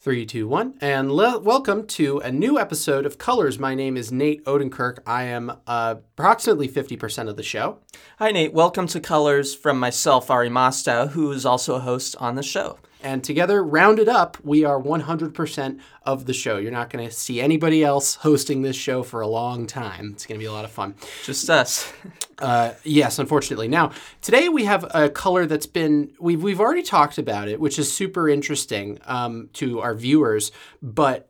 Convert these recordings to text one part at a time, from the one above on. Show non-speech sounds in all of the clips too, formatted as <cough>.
Three, two, one, and le- welcome to a new episode of Colors. My name is Nate Odenkirk. I am uh, approximately 50% of the show. Hi, Nate. Welcome to Colors from myself, Ari Mostow, who is also a host on the show. And together, rounded up, we are 100% of the show. You're not going to see anybody else hosting this show for a long time. It's going to be a lot of fun. Just us. <laughs> Uh, yes, unfortunately. Now, today we have a color that's been, we've, we've already talked about it, which is super interesting um, to our viewers, but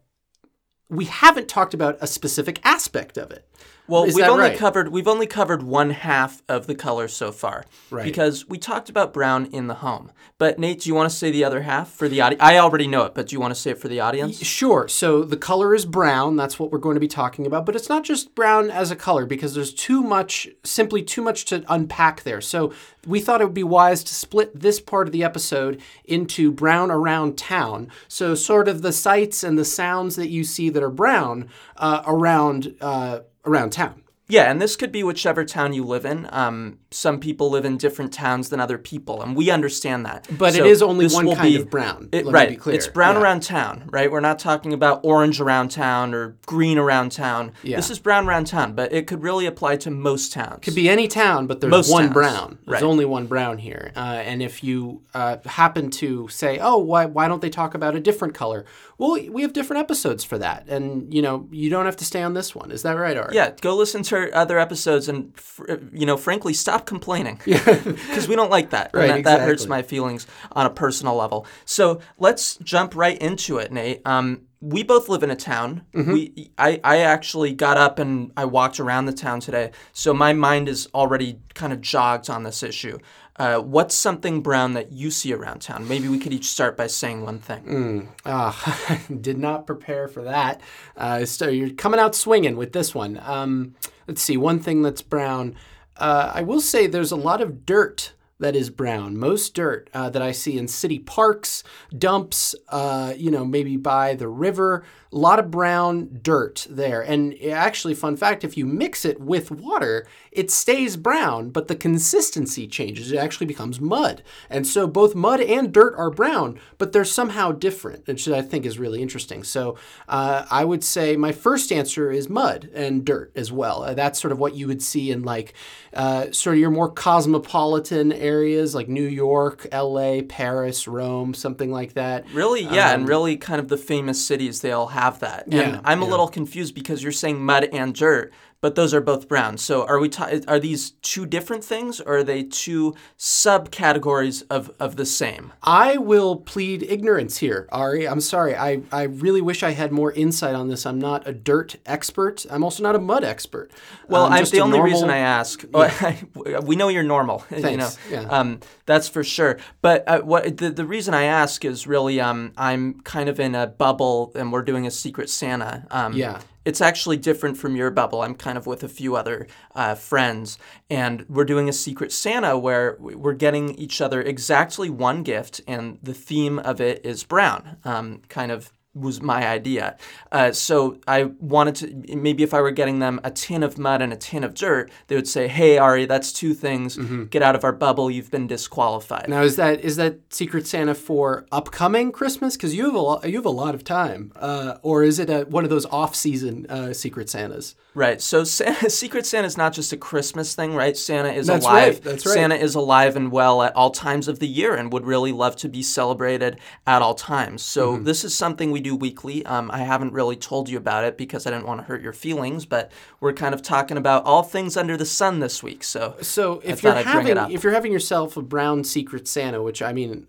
we haven't talked about a specific aspect of it. Well, Is we've only right? covered we've only covered one half of the color so far, Right. Because we talked about brown in the home. But Nate, do you want to say the other half for the audience? I already know it, but do you want to say it for the audience? Sure. So the color is brown. That's what we're going to be talking about. But it's not just brown as a color because there's too much, simply too much to unpack there. So we thought it would be wise to split this part of the episode into brown around town. So sort of the sights and the sounds that you see that are brown uh, around uh, around town. Yeah, and this could be whichever town you live in. Um, some people live in different towns than other people, and we understand that. But So it is only one kind be- of brown. It, right. me be clear. It's brown Yeah. around town, right? We're not talking about orange around town or green around town. Yeah. This is brown around town, but it could really apply to most towns. Could be any town, but there's Most one towns. brown. There's Right. only one brown here. Uh, and if you uh, happen to say, "Oh, why why don't they talk about a different color?" Well, we have different episodes for that, and you know you don't have to stay on this one. Is that right, Art? yeah, go listen to other episodes and, fr- you know, frankly, stop complaining. <laughs> Because <laughs> we don't like that. Right, and that, that hurts my feelings on a personal level. So let's jump right into it, Nate. Um, we both live in a town. Mm-hmm. We, I, I actually got up and I walked around the town today. So my mind is already kind of jogged on this issue. Uh, what's something brown that you see around town? Maybe we could each start by saying one thing. Mm. Ah, <laughs> did not prepare for that. Uh, so you're coming out swinging with this one. Um, let's see. One thing that's brown. Uh, I will say there's a lot of dirt that is brown. Most dirt uh, that I see in city parks, dumps, uh, you know, maybe by the river. A lot of brown dirt there. And actually, fun fact if you mix it with water, it stays brown, but the consistency changes. It actually becomes mud. And so both mud and dirt are brown, but they're somehow different, which I think is really interesting. So uh, I would say my first answer is mud and dirt as well. Uh, that's sort of what you would see in like uh, sort of your more cosmopolitan areas like New York, LA, Paris, Rome, something like that. Really, yeah, and really kind of the famous cities, they all have that. And Um, Yeah, I'm a little confused because you're saying mud and dirt, but those are both brown. So are we ta- are these two different things or are they two subcategories of, of the same? I will plead ignorance here, Ari. I'm sorry. I, I really wish I had more insight on this. I'm not a dirt expert. I'm also not a mud expert. Well, I'm I'm, the only normal- reason I ask, <laughs> we know you're normal, <laughs> you know, Thanks, yeah. um, that's for sure. But uh, what the, the reason I ask is really, um, I'm kind of in a bubble, and we're doing a Secret Santa. Um, Yeah. It's actually different from your bubble. I'm kind of with a few other uh, friends, and we're doing a Secret Santa where we- we're getting each other exactly one gift, and the theme of it is brown. Um, kind of was my idea. Uh, so I wanted to maybe if I were getting them a tin of mud and a tin of dirt, they would say, "Hey Ari, that's two things. Get out of our bubble. You've been disqualified." Now is that is that Secret Santa for upcoming Christmas? Because you have a lot, you have a lot of time, uh, or is it a, one of those off-season uh, Secret Santas? Right. So Santa, <laughs> Secret Santa is not just a Christmas thing, right? Santa is That's alive. right, that's right. Santa is alive and well at all times of the year and would really love to be celebrated at all times. So Mm-hmm. this is something we do weekly. Um, I haven't really told you about it because I didn't want to hurt your feelings, but we're kind of talking about all things under the sun this week. So So if you're I'd having if you're having yourself a brown Secret Santa, which I mean,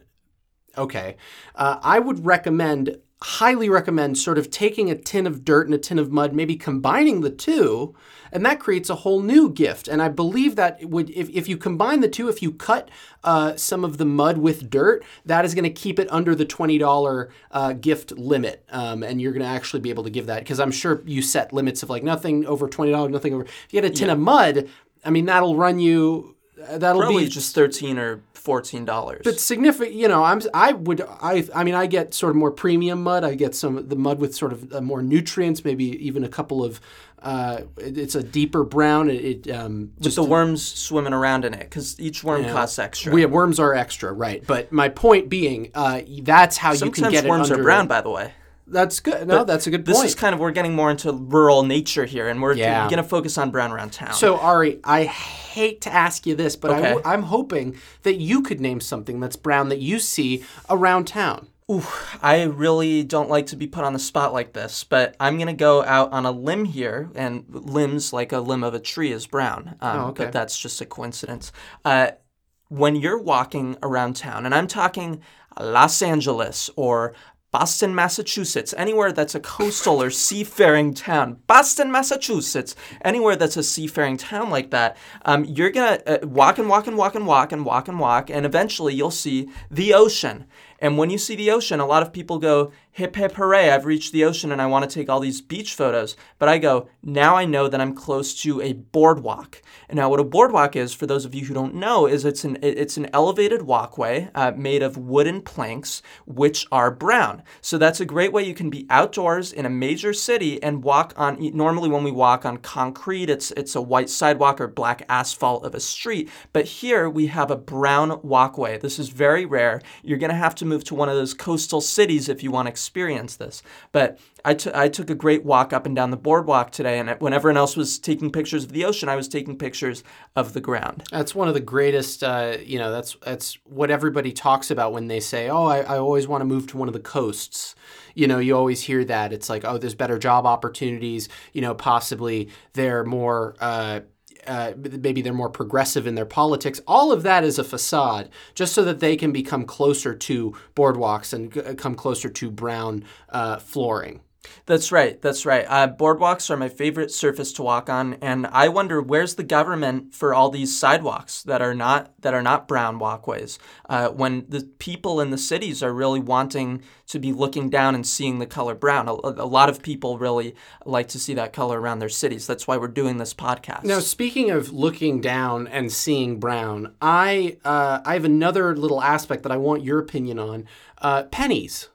okay, uh, I would recommend, highly recommend, sort of taking a tin of dirt and a tin of mud, maybe combining the two, and that creates a whole new gift. And I believe that it would if if you combine the two, if you cut uh, some of the mud with dirt, that is going to keep it under the twenty dollar uh, gift limit, um, and you're going to actually be able to give that because I'm sure you set limits of like nothing over twenty dollars, nothing over. If you get a tin of mud, I mean that'll run you uh, that'll Probably be just thirteen or fourteen dollars. But significant, you know, I'm I would I I mean I get sort of more premium mud. I get some the mud with sort of uh, more nutrients, maybe even a couple of. Uh, it- it's a deeper brown. It, it um, With the worms swimming around in it, because each worm costs extra. we have worms are extra, right? But my point being, uh, that's how you can get worms it under. are brown, by the way. That's good. No, that's a good This is kind of we're getting more into rural nature here, and we're Yeah. going to focus on brown around town. So Ari, I hate to ask you this, but Okay. I, am hoping that you could name something that's brown that you see around town. Ooh, I really don't like to be put on the spot like this, but I'm gonna go out on a limb here, and limbs like a limb of a tree is brown. Um, Oh, okay. But that's just a coincidence. Uh, when you're walking around town, and I'm talking Los Angeles or Boston, Massachusetts, anywhere that's a coastal or seafaring town, Boston, Massachusetts, anywhere that's a seafaring town like that, um, you're gonna uh, walk and walk and walk and walk and walk and walk, and eventually you'll see the ocean. And when you see the ocean, a lot of people go, hip hip hooray, I've reached the ocean and I want to take all these beach photos. But I go, now I know that I'm close to a boardwalk. And now what a boardwalk is, for those of you who don't know, is it's an it's an elevated walkway uh, made of wooden planks, which are brown. So that's a great way you can be outdoors in a major city and walk on. Normally, when we walk on concrete, it's it's a white sidewalk or black asphalt of a street. But here we have a brown walkway. This is very rare. You're gonna have to move to one of those coastal cities if you want to experience this. But I took I took a great walk up and down the boardwalk today, and when everyone else was taking pictures of the ocean, I was taking pictures of the ground. That's one of the greatest. Uh, you know, that's that's what everybody talks about when they say, "Oh, I, I always want to move to one of the coasts." You know, you always hear that. It's like, "Oh, there's better job opportunities." You know, possibly they're more. Uh, uh, maybe they're more progressive in their politics. All of that is a facade, just so that they can become closer to boardwalks and g- come closer to brown uh, flooring. That's right. That's right. Uh, boardwalks are my favorite surface to walk on, and I wonder where's the government for all these sidewalks that are not that are not brown walkways. Uh, when the people in the cities are really wanting to be looking down and seeing the color brown, a, a lot of people really like to see that color around their cities. That's why we're doing this podcast. Now, speaking of looking down and seeing brown, I uh, I have another little aspect that I want your opinion on. Uh, pennies.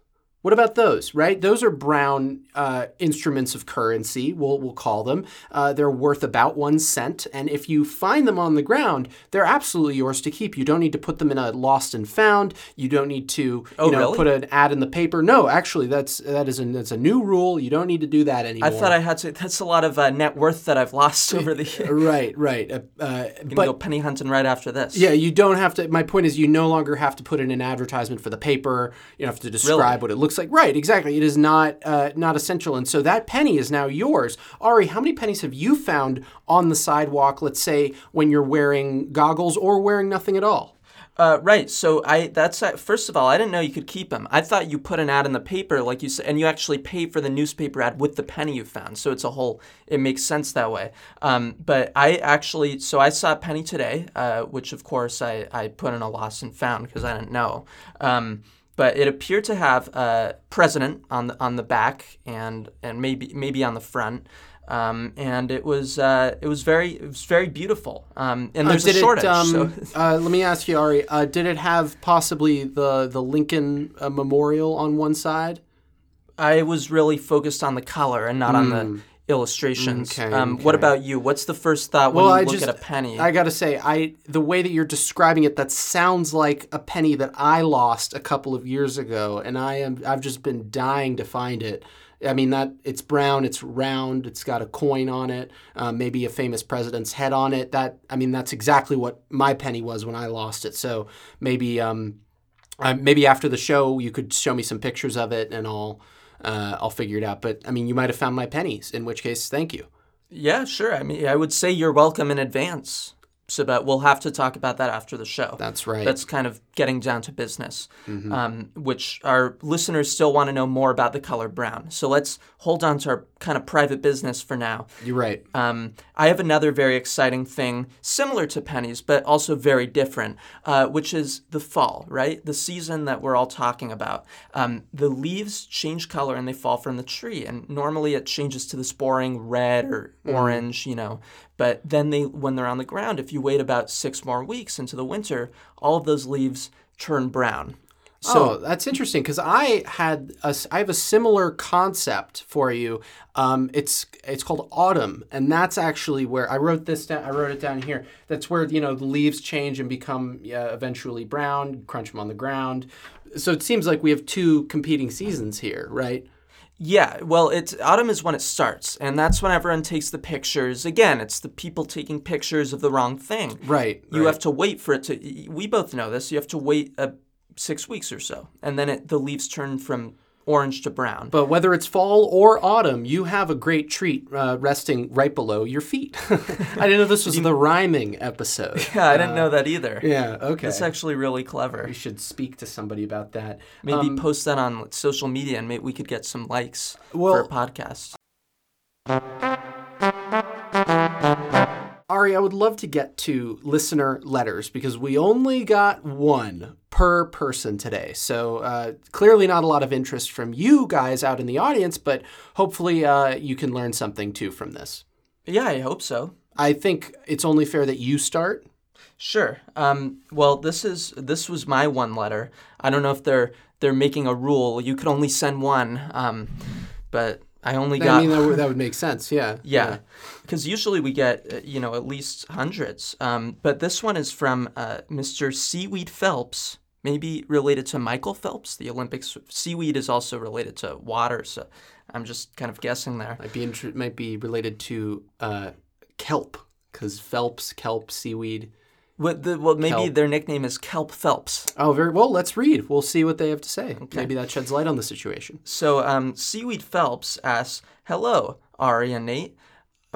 What about those? Right, those are brown uh, instruments of currency. We'll we'll call them. Uh, they're worth about one cent, and if you find them on the ground, they're absolutely yours to keep. You don't need to put them in a lost and found. You don't need to Oh, you know really? put an ad in the paper. No, actually, that's that is a, that's a new rule. You don't need to do that anymore. I thought I had to. That's a lot of uh, net worth that I've lost over the <laughs> years. right, right. Uh, uh, but go penny hunting right after this. Yeah, you don't have to. My point is, you no longer have to put in an advertisement for the paper. You don't have to describe what it looks like. Right, exactly. It is not uh, not essential, and so that penny is now yours. Ari, how many pennies have you found on the sidewalk? Let's say when you're wearing goggles or wearing nothing at all. Uh, right. So I that's uh, first of all, I didn't know you could keep them. I thought you put an ad in the paper, like you said, and you actually pay for the newspaper ad with the penny you found. So it's a whole. It makes sense that way. Um, but I actually, so I saw a penny today, uh, which of course I I put in a lost and found because I didn't know. Um, but it appeared to have a president on the on the back and and maybe maybe on the front. Um, and it was uh, it was very it was very beautiful. Um, and there's a did shortage. it? Um, so. <laughs> uh, let me ask you, Ari. Uh, did it have possibly the the Lincoln uh, Memorial on one side? I was really focused on the color and not on the illustrations. Okay, um, What about you? What's the first thought when Well, you I look just- at a penny? I gotta say, I the way that you're describing it, that sounds like a penny that I lost a couple of years ago, and I am I've just been dying to find it. I mean that it's brown, it's round, it's got a coin on it, uh, maybe a famous president's head on it. That I mean that's exactly what my penny was when I lost it. So maybe um, uh, maybe after the show you could show me some pictures of it, and I'll uh, I'll figure it out. But I mean you might have found my pennies, in which case thank you. yeah, sure. I mean, I would say you're welcome in advance. So, but we'll have to talk about that after the show. That's right. That's kind of getting down to business, um, which our listeners still want to know more about the color brown. So let's hold on to our kind of private business for now. You're right. Um, I have another very exciting thing, similar to pennies, but also very different, uh, which is the fall, right? The season that we're all talking about. Um, the leaves change color and they fall from the tree, and normally it changes to this boring red or orange, you know. But then they, when they're on the ground, if you wait about six more weeks into the winter, all of those leaves turn brown. oh, that's interesting because I had a, I have a similar concept for you. Um, it's it's called autumn, and that's actually where I wrote this down. I wrote it down here. That's where you know the leaves change and become yeah, eventually brown. Crunch them on the ground. So it seems like we have two competing seasons here, right? Yeah, well, it's autumn is when it starts, and that's when everyone takes the pictures. Again, it's the people taking pictures of the wrong thing. Right. You right. have to wait for it to. We both know this. You have to wait uh, six weeks or so, and then it, the leaves turn from orange to brown. But whether it's fall or autumn, you have a great treat uh, resting right below your feet. <laughs> I didn't know this was the rhyming episode. <laughs> yeah, I didn't know that either. Yeah. Okay. That's actually really clever. we should speak to somebody about that. Maybe Um, post that on social media, and maybe we could get some likes Well- for a podcast. Ari, I would love to get to listener letters because we only got one per person today. So uh, clearly, not a lot of interest from you guys out in the audience, but hopefully, uh, you can learn something too from this. Yeah, I hope so. I think it's only fair that you start. Sure. Um, well, this is this was my one letter. I don't know if they're they're making a rule. You could only send one, um, but I only got I mean, that would, that would make sense. Yeah. <laughs> yeah, because usually we get uh, you know at least hundreds. Um, but this one is from uh, Mr. Seaweed Phelps, maybe related to Michael Phelps, the Olympics. Seaweed is also related to water, so I'm just kind of guessing there. Might be inter- might be related to uh, kelp because Phelps, kelp, seaweed. What the, well, maybe Kelp. their nickname is Kelp Phelps. Oh, very well. Let's read. We'll see what they have to say. Maybe that sheds light on the situation. So, um, Seaweed Phelps asks, Hello, Ari and Nate.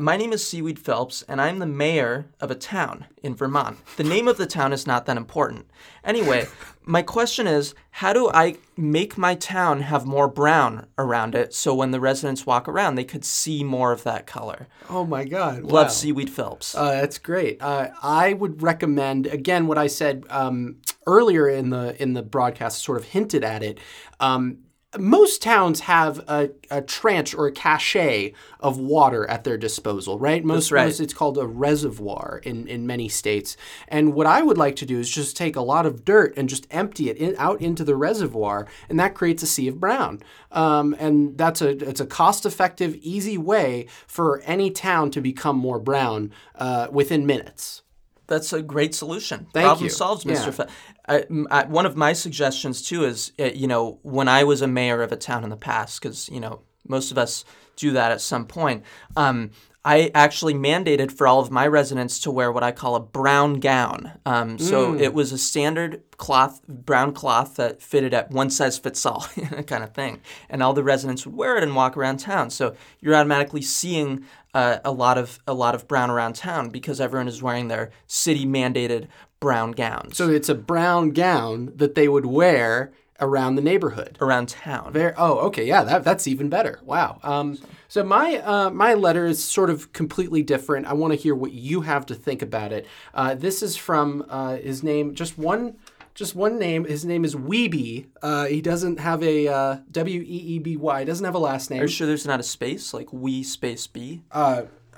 My name is Seaweed Phelps, and I'm the mayor of a town in Vermont. The name of the town is not that important. Anyway, <laughs> my question is how do I make my town have more brown around it so when the residents walk around, they could see more of that color? Oh my God! Love wow. Seaweed Phelps. Uh, that's great. Uh, I would recommend again what I said um, earlier in the in the broadcast, sort of hinted at it. Um, most towns have a, a trench or a cache of water at their disposal, right? Most, right. most it's called a reservoir in, in many states. And what I would like to do is just take a lot of dirt and just empty it in, out into the reservoir, and that creates a sea of brown. Um, and that's a it's a cost effective, easy way for any town to become more brown uh, within minutes. That's a great solution. Thank Problem you. solved, Yeah. Mr. Fe- I, I- one of my suggestions too is, uh, you know, when I was a mayor of a town in the past, because you know most of us do that at some point. Um, I actually mandated for all of my residents to wear what I call a brown gown. Um, so Mm. it was a standard cloth, brown cloth that fitted at one size fits all <laughs> kind of thing. And all the residents would wear it and walk around town. So you're automatically seeing uh, a lot of a lot of brown around town because everyone is wearing their city mandated brown gowns So it's a brown gown that they would wear around the neighborhood. around town. Very, oh, okay, yeah, that, that's even better. Wow. Um, so my uh, my letter is sort of completely different. I want to hear what you have to think about it. Uh, this is from uh, his name, just one, just one name. His name is Weeby. Uh, he doesn't have a uh, W E E B Y. Doesn't have a last name. Are you sure there's not a space like we space B?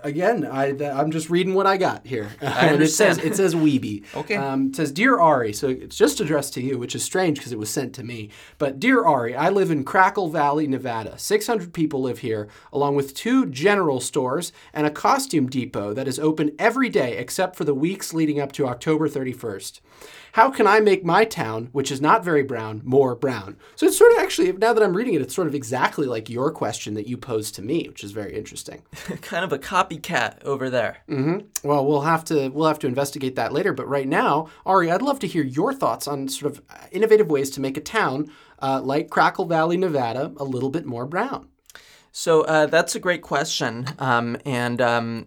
Again, I, I'm just reading what I got here. I <laughs> and it says understand. it says Weeby. Okay. Um, it says Dear Ari, so it's just addressed to you, which is strange because it was sent to me. But Dear Ari, I live in Crackle Valley, Nevada. 600 people live here, along with two general stores and a costume depot that is open every day except for the weeks leading up to October 31st. How can I make my town, which is not very brown, more brown? So it's sort of actually, now that I'm reading it, it's sort of exactly like your question that you posed to me, which is very interesting. <laughs> kind of a copycat over there. Well, we'll have to we'll have to investigate that later. But right now, Ari, I'd love to hear your thoughts on sort of innovative ways to make a town uh, like Crackle Valley, Nevada, a little bit more brown. So uh, that's a great question, um, and um,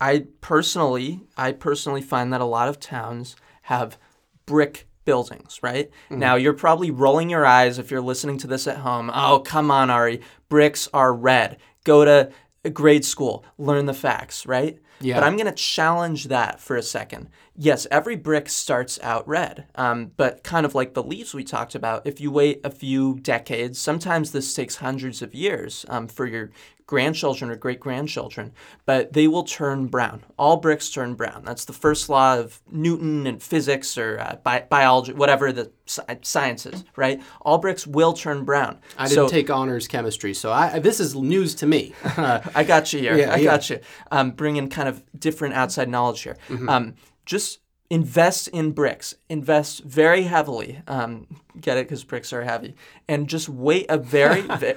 I personally, I personally find that a lot of towns have brick buildings, right? Mm-hmm. Now, you're probably rolling your eyes if you're listening to this at home. Oh, come on, Ari. Bricks are red. Go to grade school, learn the facts, right? Yeah. But I'm going to challenge that for a second. Yes, every brick starts out red, um, but kind of like the leaves we talked about, if you wait a few decades, sometimes this takes hundreds of years um, for your grandchildren or great grandchildren, but they will turn brown. All bricks turn brown. That's the first law of Newton and physics or uh, bi- biology, whatever the sci- sciences, right? All bricks will turn brown. I didn't take honors chemistry, so I, this is news to me. <laughs> I got you here. <laughs> Yeah, I yeah. got you. Um, bringing kind of different outside knowledge here. Um, just invest in bricks. Invest very heavily. Um, get it? Because bricks are heavy. And just wait a very, <laughs> ve-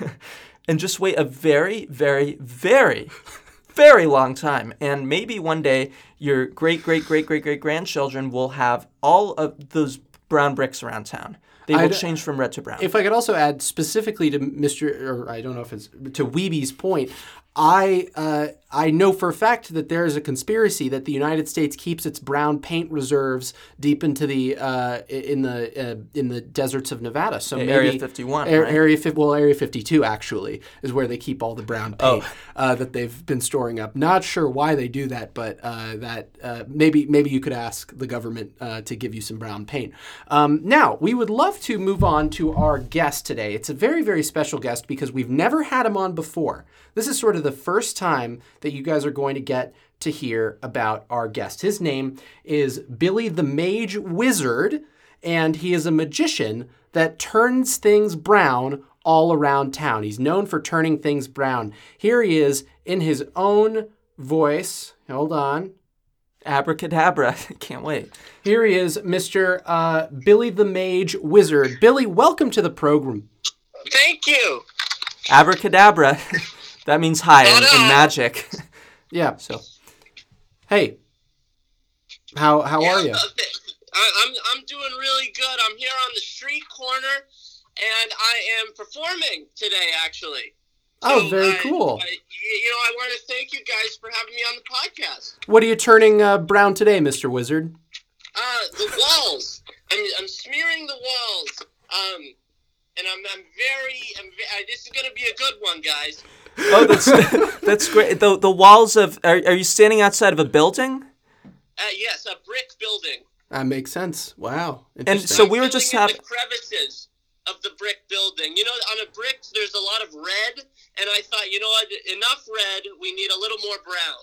<laughs> and just wait a very, very, very, very long time. And maybe one day your great, great, great, great, great grandchildren will have all of those brown bricks around town. They will I'd- change from red to brown. if I could also add specifically to Mr. or I don't know if it's to Weeby's point, I uh, I know for a fact that there is a conspiracy that the United States keeps its brown paint reserves deep into the uh, in the uh, in the deserts of Nevada. So maybe Area 51, Ar- right? Area well, Area 52 actually is where they keep all the brown Oh. paint uh, that they've been storing up. Not sure why they do that, but uh, that uh, maybe maybe you could ask the government uh, to give you some brown paint. Um, now we would love to move on to our guest today. It's a very very special guest because we've never had him on before. This is sort of the first time that you guys are going to get to hear about our guest. His name is Billy the Mage Wizard, and he is a magician that turns things brown all around town. He's known for turning things brown. Here he is in his own voice. Hold on. Abracadabra. <laughs> Can't wait. Here he is, Mr. Uh, Billy the Mage Wizard. Billy, welcome to the program. Thank you. Abracadabra. <laughs> that means hi in, in magic. <laughs> Yeah. So Hey, how how are you? Yeah, uh, th- I, I'm I'm doing really good. I'm here on the street corner, and I am performing today. Actually. Oh, very I- cool. I- you know, I want to thank you guys for having me on the podcast. What are you turning uh, brown today, Mr. Wizard? Uh, the walls. I'm, I'm smearing the walls. Um, and I'm, I'm very. I'm, ve- uh, this is gonna be a good one, guys. oh, that's <laughs> that's great. The the walls of are, are you standing outside of a building? Uh, yes, a brick building. That makes sense. Wow. And so we were just having. the crevices of the brick building. You know, on a brick, there's a lot of red, and I thought, you know what, enough red. We need a little more brown.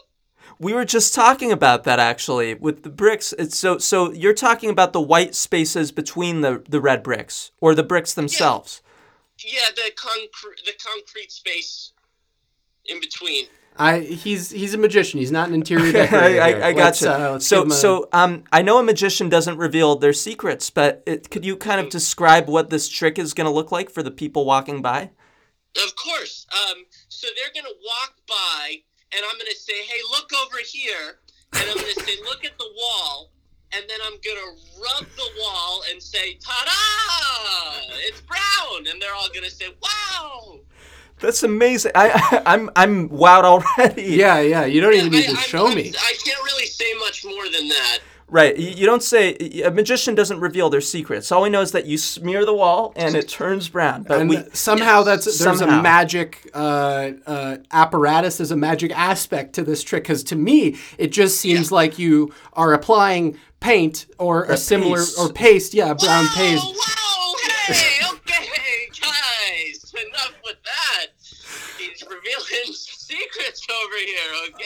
We were just talking about that actually with the bricks. It's so so you're talking about the white spaces between the the red bricks or the bricks themselves. Yeah, the concrete, the concrete space in between. I he's he's a magician. He's not an interior <laughs> I, decorator. I, here. I got Let's, you. uh, so a- so um I know a magician doesn't reveal their secrets, but it, could you kind of describe what this trick is going to look like for the people walking by? Of course. Um, so they're gonna walk by, and I'm gonna say, "Hey, look over here," and I'm gonna say, "Look at the wall," and then I'm gonna rub the wall and say, "Ta-da! It's brown," and they're all gonna say, "Wow!" That's amazing. I, I <laughs> I'm I'm wowed already. yeah, yeah. You don't even need I- to I'm- show I'm- me. I can't really say much more than that. Right. You, you don't say a magician doesn't reveal their secrets. All we know is that you smear the wall and it turns brown. But And we somehow that's there's Somehow. a magic uh, uh, apparatus, there's a magic aspect to this trick. Because to me, it just seems like you are applying paint or a similar paste. or paste, yeah, brown Whoa, paste. Whoa! Hey, okay, guys, enough with that. He's revealing secrets over here.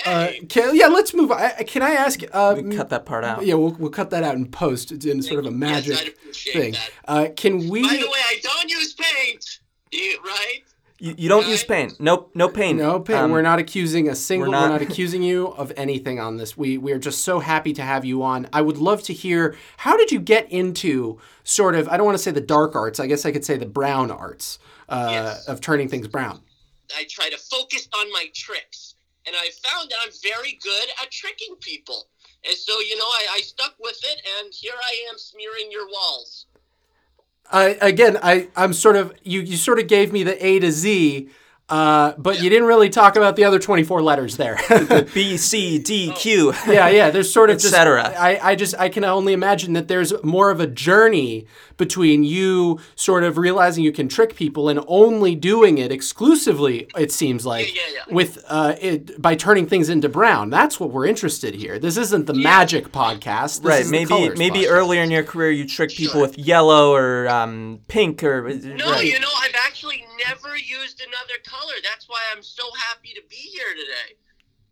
Uh, Okay. can, yeah, let's move. on. I- Can I ask? Uh, we cut that part out. yeah, we'll, we'll cut that out in post. It's in sort of a Yes, magic I'd thing. that. Uh, can we? By the way, I don't use paint. You, right? You, you don't use paint. Nope. No paint. No, paint. Um, we're not accusing a single. We're we're not, not- accusing you of anything on this. We we are just so happy to have you on. I would love to hear how did you get into sort of I don't want to say the dark arts. I guess I could say the brown arts uh, Yes. of turning things brown. I try to focus on my tricks, and I found that I'm very good at tricking people. And so, you know, I, I stuck with it, and here I am smearing your walls. I again, I I'm sort of you you sort of gave me the A to Z Uh, but you didn't really talk about the other 24 letters there. <laughs> B, C, D, Q. yeah, yeah. There's sort of just. cetera. I, I just I can only imagine that there's more of a journey between you sort of realizing you can trick people and only doing it exclusively. It seems like Yeah, yeah, yeah. with uh, it by turning things into brown. That's what we're interested here. This isn't the magic podcast. This Right, is maybe colors maybe podcast. earlier in your career you tricked people Sure. with yellow or um, pink or No, right. you know, I've actually never used another color. That's why I'm so happy to be here today.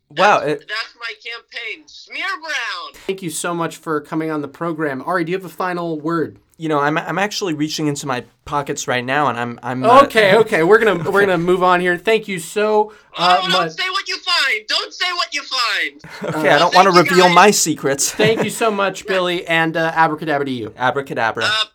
Wow, That's, it- that's my campaign. Smear brown. Thank you so much for coming on the program. Ari, do you have a final word? You know I'm I'm actually reaching into my pockets right now and I'm I'm uh, Okay, <laughs> okay, we're gonna we're gonna move on here. Thank you so uh, oh, much. don't say what you find. Don't say what you find. okay I don't want to reveal guys. my secrets. <laughs> Thank you so much, Billy, and uh, abracadabra to you. Abracadabra. Uh,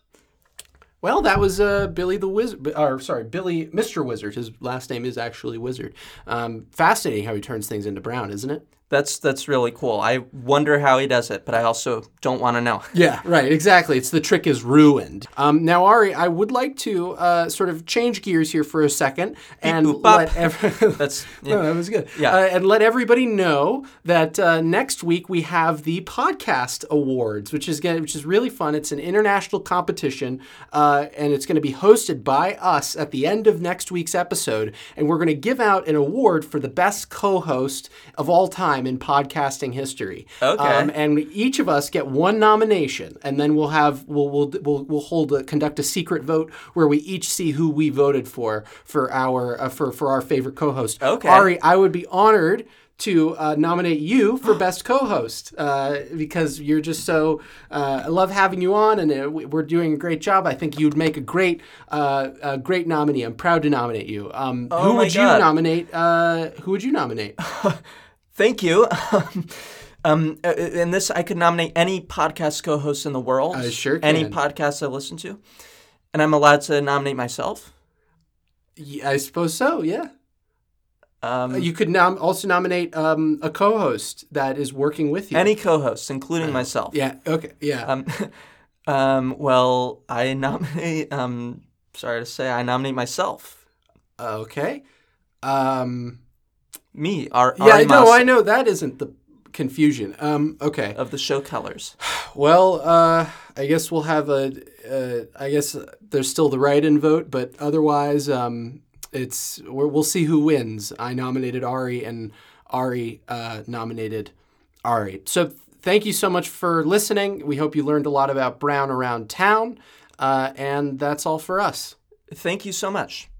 Well, that was uh, Billy the Wizard. Or sorry, Billy Mr. Wizard. His last name is actually Wizard. Um, fascinating how he turns things into brown, isn't it? That's that's really cool. I wonder how he does it, but I also don't want to know. <laughs> Yeah, right. Exactly. It's the trick is ruined. Um, now, Ari, I would like to uh, sort of change gears here for a second and boop, let ev- <laughs> <laughs> That's No, that was good. Yeah. Uh, and let everybody know that uh, next week we have the podcast awards, which is gonna, which is really fun. It's an international competition, uh, and it's going to be hosted by us at the end of next week's episode. And we're going to give out an award for the best co-host of all time in podcasting history. Okay. Um, and each of us get one nomination, and then we'll have we'll we'll we'll, we'll hold a, conduct a secret vote where we each see who we voted for for our uh, for for our favorite co-host. Okay. Ari, I would be honored to uh, nominate you for <gasps> best co-host uh, because you're just so. Uh, I love having you on, and uh, we- we're doing a great job. I think you'd make a great uh, a great nominee. I'm proud to nominate you. Um, Oh who would you nominate? Uh, who would you nominate? <laughs> Thank you. <laughs> um, uh, in this, I could nominate any podcast co-host in the world. I sure Any can. podcast I listen to, and I'm allowed to nominate myself. Yeah, I suppose so. Yeah. Um, You could nom- also nominate um, a co-host that is working with you. any co-host, including myself. Yeah. Okay. Yeah. Um, <laughs> um, well, I nominate. Um, sorry to say, I nominate myself. okay. Um, Me, our yeah. Ari No, I know that isn't the confusion. Um, okay. of the show Colors. <sighs> Well, uh, I guess we'll have a. Uh, I guess there's still the write-in vote, but otherwise, um, it's we're, we'll see who wins. I nominated Ari, and Ari uh, nominated Ari. So thank you so much for listening. We hope you learned a lot about Brown around town, uh, and that's all for us. Thank you so much.